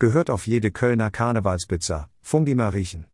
Gehört auf jede Kölner Karnevalspizza, Fungi Mariechen.